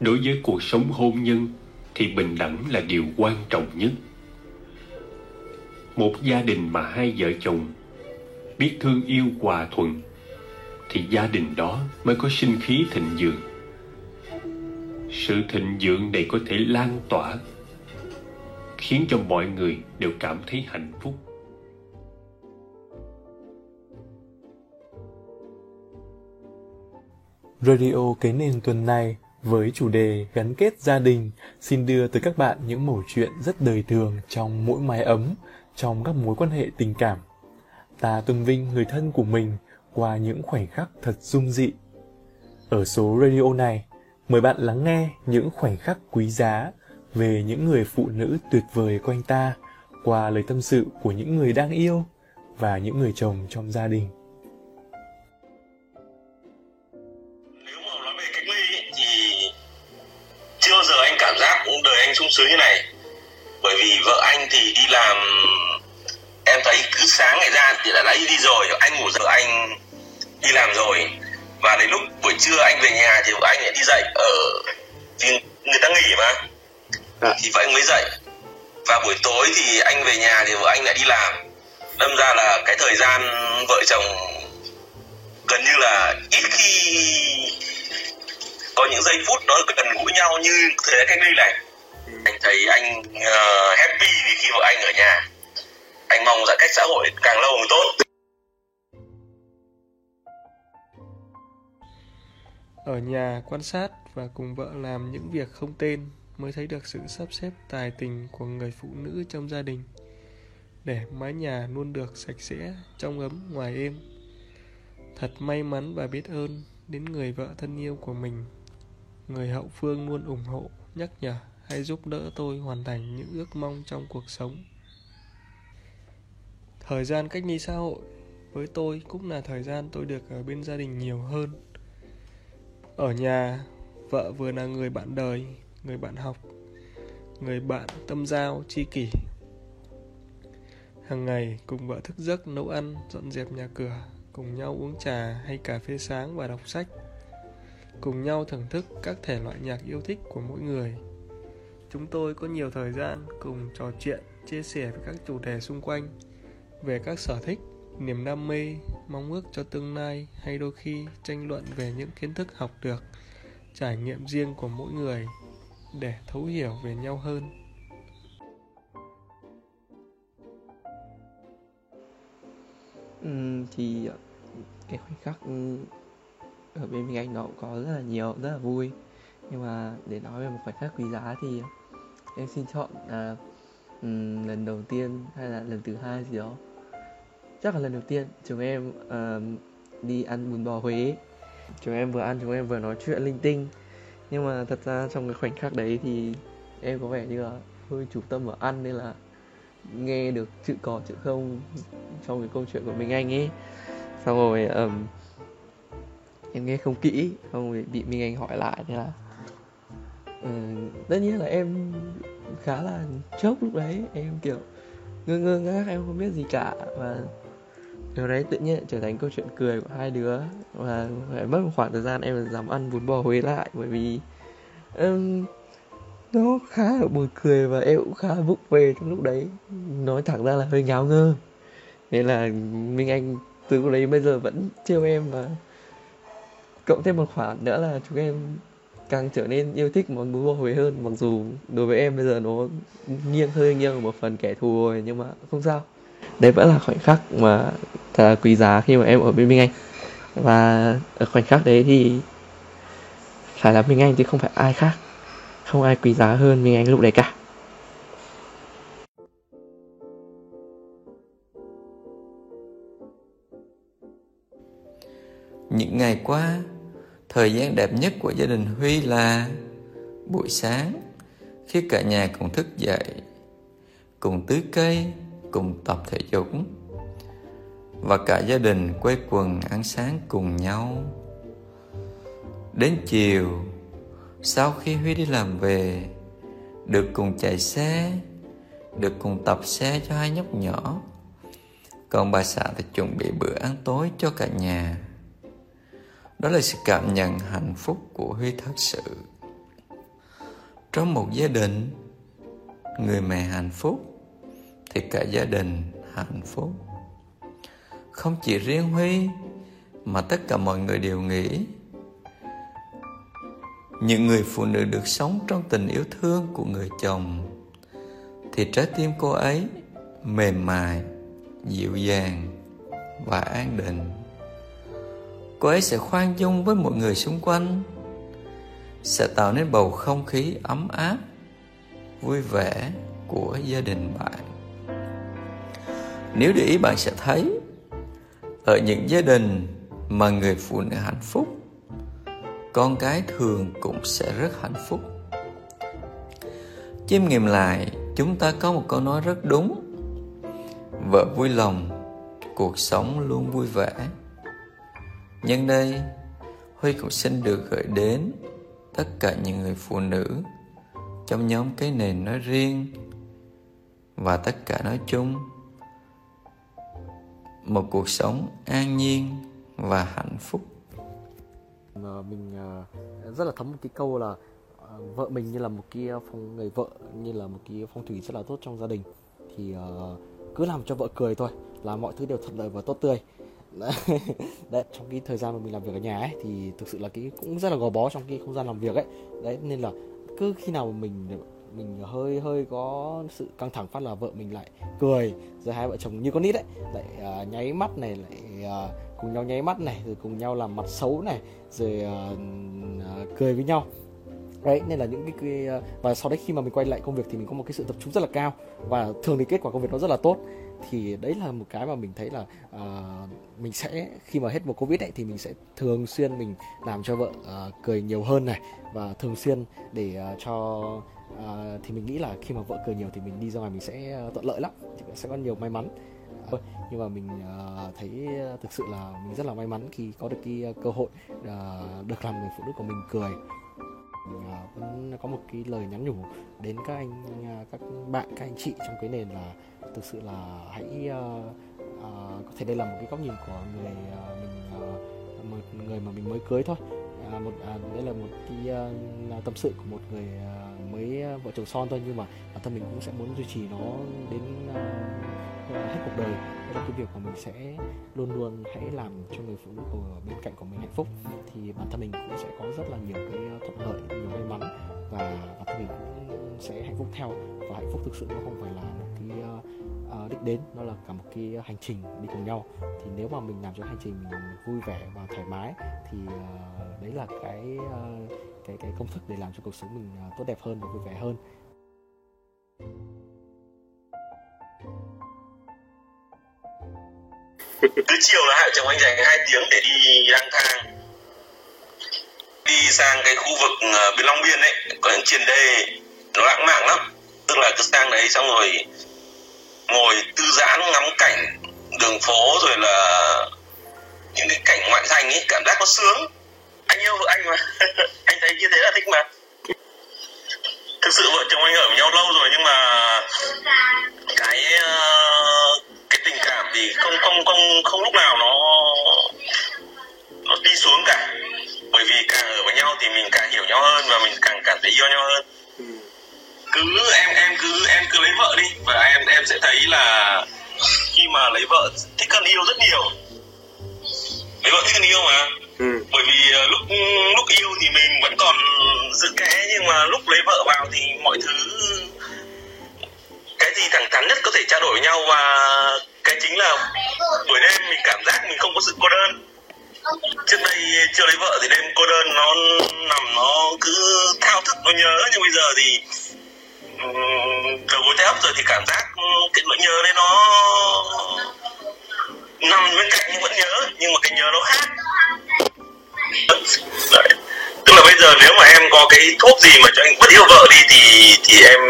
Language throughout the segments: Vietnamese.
đối với cuộc sống hôn nhân thì bình đẳng là điều quan trọng nhất. Một gia đình mà hai vợ chồng biết thương yêu hòa thuận thì gia đình đó mới có sinh khí thịnh vượng. Sự thịnh vượng này có thể lan tỏa, khiến cho mọi người đều cảm thấy hạnh phúc. Radio kế nền tuần này với chủ đề gắn kết gia đình xin đưa tới các bạn những mẩu chuyện rất đời thường trong mỗi mái ấm, trong các mối quan hệ tình cảm. Ta tôn vinh người thân của mình qua những khoảnh khắc thật dung dị. Ở số radio này, mời bạn lắng nghe những khoảnh khắc quý giá về những người phụ nữ tuyệt vời quanh ta qua lời tâm sự của những người đang yêu và những người chồng trong gia đình. Sung sướng như này. Bởi vì vợ anh thì đi làm em thấy cứ sáng ngày ra thì đã lấy đi rồi, anh ngủ giờ anh đi làm rồi. Và đến lúc buổi trưa anh về nhà thì anh lại đi dậy ở vì người ta nghỉ mà. À. thì vợ anh mới dậy. Và buổi tối thì anh về nhà thì vợ anh lại đi làm. Đâm ra là cái thời gian vợ chồng gần như là ít khi có những giây phút nó gần gũi nhau như gian cách ly này anh thấy anh uh, happy vì khi vợ anh ở nhà. Anh mong giãn cách xã hội càng lâu càng tốt. Ở nhà quan sát và cùng vợ làm những việc không tên mới thấy được sự sắp xếp tài tình của người phụ nữ trong gia đình. Để mái nhà luôn được sạch sẽ trong ấm ngoài êm. Thật may mắn và biết ơn đến người vợ thân yêu của mình. Người hậu phương luôn ủng hộ nhắc nhở hãy giúp đỡ tôi hoàn thành những ước mong trong cuộc sống. Thời gian cách ly xã hội với tôi cũng là thời gian tôi được ở bên gia đình nhiều hơn. Ở nhà, vợ vừa là người bạn đời, người bạn học, người bạn tâm giao, tri kỷ. Hàng ngày cùng vợ thức giấc, nấu ăn, dọn dẹp nhà cửa, cùng nhau uống trà hay cà phê sáng và đọc sách. Cùng nhau thưởng thức các thể loại nhạc yêu thích của mỗi người chúng tôi có nhiều thời gian cùng trò chuyện chia sẻ về các chủ đề xung quanh về các sở thích niềm đam mê mong ước cho tương lai hay đôi khi tranh luận về những kiến thức học được trải nghiệm riêng của mỗi người để thấu hiểu về nhau hơn. Ừ, thì ờ, cái khoảnh khắc ừ, ở bên mình anh nó cũng có rất là nhiều rất là vui nhưng mà để nói về một khoảnh khắc quý giá thì em xin chọn là um, lần đầu tiên hay là lần thứ hai gì đó. Chắc là lần đầu tiên chúng em uh, đi ăn bún bò Huế. Chúng em vừa ăn chúng em vừa nói chuyện linh tinh. Nhưng mà thật ra trong cái khoảnh khắc đấy thì em có vẻ như là hơi chủ tâm ở ăn nên là nghe được chữ có chữ không trong cái câu chuyện của mình anh ấy. Xong rồi um, em nghe không kỹ xong rồi bị minh anh hỏi lại nên là Ừ, tất nhiên là em khá là chốc lúc đấy em kiểu ngơ ngơ ngác em không biết gì cả. Và điều đấy tự nhiên trở thành câu chuyện cười của hai đứa. Và phải mất một khoảng thời gian em dám ăn bún bò Huế lại bởi vì um, nó khá là buồn cười và em cũng khá là vụng về trong lúc đấy. Nói thẳng ra là hơi ngáo ngơ. Nên là minh anh từ lúc đấy bây giờ vẫn trêu em và cộng thêm một khoản nữa là chúng em càng trở nên yêu thích món bún bò Huế hơn. Mặc dù đối với em bây giờ nó nghiêng, hơi nghiêng một phần kẻ thù rồi, nhưng mà không sao. Đấy vẫn là khoảnh khắc mà thật là quý giá khi mà em ở bên Minh Anh. Và ở khoảnh khắc đấy thì phải là Minh Anh chứ không phải ai khác. Không ai quý giá hơn Minh Anh lúc đấy cả. Những ngày qua thời gian đẹp nhất của gia đình huy là buổi sáng, khi cả nhà cùng thức dậy, cùng tưới cây, cùng tập thể dục. Và cả gia đình quây quần ăn sáng cùng nhau. Đến chiều, sau khi huy đi làm về, được cùng chạy xe, được cùng tập xe cho hai nhóc nhỏ. Còn bà xã thì chuẩn bị bữa ăn tối cho cả nhà đó là sự cảm nhận hạnh phúc của huy thật sự. Trong một gia đình, người mẹ hạnh phúc, thì cả gia đình hạnh phúc. Không chỉ riêng huy, mà tất cả mọi người đều nghĩ, những người phụ nữ được sống trong tình yêu thương của người chồng, thì trái tim cô ấy mềm mại, dịu dàng và an định cô ấy sẽ khoan dung với mọi người xung quanh, sẽ tạo nên bầu không khí ấm áp, vui vẻ của gia đình bạn. Nếu để ý bạn sẽ thấy, ở những gia đình mà người phụ nữ hạnh phúc, con cái thường cũng sẽ rất hạnh phúc. Chiêm nghiệm lại, chúng ta có một câu nói rất đúng. Vợ vui lòng, cuộc sống luôn vui vẻ nhân đây, huy cũng xin được gửi đến tất cả những người phụ nữ trong nhóm cái nền nói riêng và tất cả nói chung một cuộc sống an nhiên và hạnh phúc. Mình à, rất là thấm một cái câu là à, vợ mình như là một cái phong người vợ, như là một cái phong thủy rất là tốt trong gia đình. Thì à, cứ làm cho vợ cười thôi là mọi thứ đều thuận lợi và tốt tươi. đấy. trong cái thời gian mà mình làm việc ở nhà ấy thì thực sự là cái cũng rất là gò bó trong cái không gian làm việc ấy. Đấy nên là cứ khi nào mà mình mình hơi hơi có sự căng thẳng phát là vợ mình lại cười rồi hai vợ chồng như con nít đấy lại uh, nháy mắt này lại uh, cùng nhau nháy mắt này rồi cùng nhau làm mặt xấu này rồi uh, uh, cười với nhau. Đấy nên là những cái, cái và sau đấy khi mà mình quay lại công việc thì mình có một cái sự tập trung rất là cao và thường thì kết quả công việc nó rất là tốt thì đấy là một cái mà mình thấy là uh, mình sẽ khi mà hết mùa covid ấy thì mình sẽ thường xuyên mình làm cho vợ uh, cười nhiều hơn này và thường xuyên để uh, cho uh, thì mình nghĩ là khi mà vợ cười nhiều thì mình đi ra ngoài mình sẽ uh, thuận lợi lắm thì sẽ có nhiều may mắn. Nhưng mà mình uh, thấy thực sự là mình rất là may mắn khi có được cái cơ hội uh, được làm người phụ nữ của mình cười. Ờ, vẫn có một cái lời nhắn nhủ đến các anh à, các bạn các anh chị trong cái nền là thực sự là hãy uh, uh, có thể đây là một cái góc nhìn của người uh, mình uh, một người mà mình mới cưới thôi. Uh, một uh, đây là một cái uh, tâm sự của một người uh, mới uh, vợ chồng son thôi nhưng mà bản thân mình cũng sẽ muốn duy trì nó đến uh, hết cuộc đời. Đó là cái việc mà mình sẽ luôn luôn hãy làm cho người phụ nữ của bên cạnh của mình hạnh phúc. Thì bản thân mình cũng sẽ có rất là nhiều cái ờ, thuận lợi nhiều may mắn và bản thân mình cũng sẽ hạnh phúc theo. Và hạnh phúc thực sự nó không phải là một cái ờ, ờ, uh, đích đến nó là cả một cái hành trình đi cùng nhau. Thì nếu mà mình làm cho hành trình mình vui vẻ và thoải mái thì uh, đấy là cái uh, cái cái công thức để làm cho cuộc sống mình uh, tốt đẹp hơn và vui vẻ hơn. Cứ chiều là hai chồng anh dành hai tiếng để đi lang thang. Đi sang cái khu vực ờ, bên Long Biên ấy, có những triền đê nó lãng mạn lắm. Tức là cứ sang đấy xong rồi ngồi thư giãn, ngắm cảnh đường phố rồi là những cái cảnh ngoại thành ấy, cảm giác nó sướng. Anh yêu vợ anh mà. Anh thấy như thế là thích mà. Thực sự vợ chồng anh ở với nhau lâu rồi. Yêu nhau hơn. Cứ em em cứ em cứ lấy vợ đi và em em sẽ thấy là khi mà lấy vợ thích hơn yêu rất nhiều. Lấy vợ thích hơn yêu mà. Ừ. bởi vì uh, lúc lúc yêu thì mình vẫn còn giữ kẽ nhưng mà lúc lấy vợ vào thì mọi thứ cái gì thẳng thắn nhất có thể trao đổi với nhau và cái chính là buổi đêm mình cảm giác mình không có sự cô đơn trước đây chưa lấy vợ thì đêm cô đơn, nó nằm, nó cứ thao thức, nó nhớ. Nhưng bây giờ thì đầu gối tay ấp rồi thì cảm giác cái nỗi nhớ đấy nó nằm bên cạnh nhưng vẫn nhớ. Nhưng mà cái nhớ nó khác. Đấy. tức là bây giờ nếu mà em có cái thuốc gì mà cho anh bất yêu vợ đi thì thì em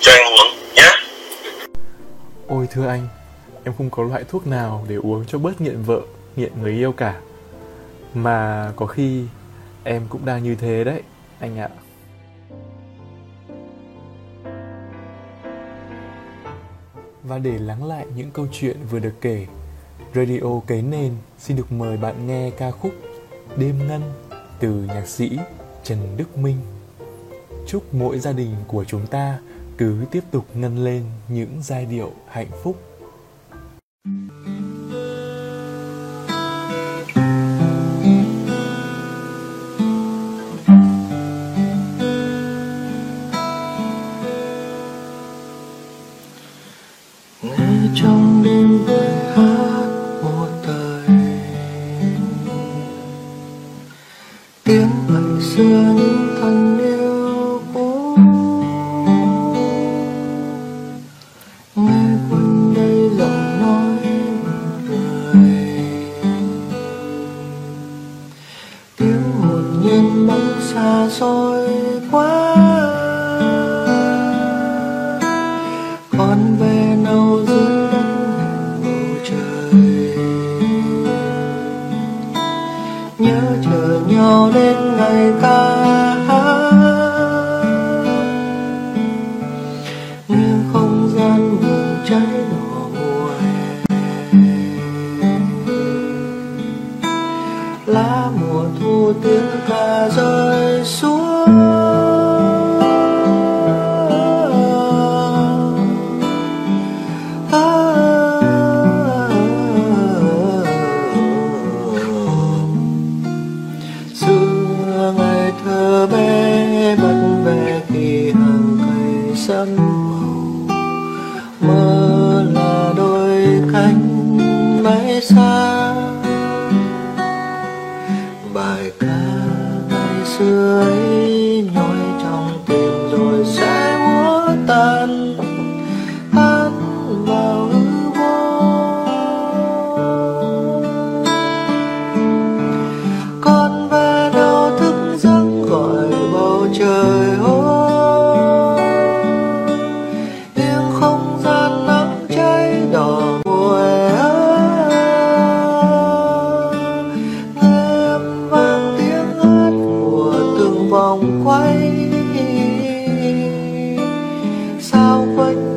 cho anh uống nhé ôi thưa anh, em không có loại thuốc nào để uống cho bớt nghiện vợ, nghiện người yêu cả mà có khi em cũng đang như thế đấy anh ạ Và để lắng lại những câu chuyện vừa được kể, Radio Cấy Nền xin được mời bạn nghe ca khúc Đêm Ngân từ nhạc sĩ Trần Đức Minh. chúc mỗi gia đình của chúng ta cứ tiếp tục ngân lên những giai điệu hạnh phúc ngày vòng quay. Sao quanh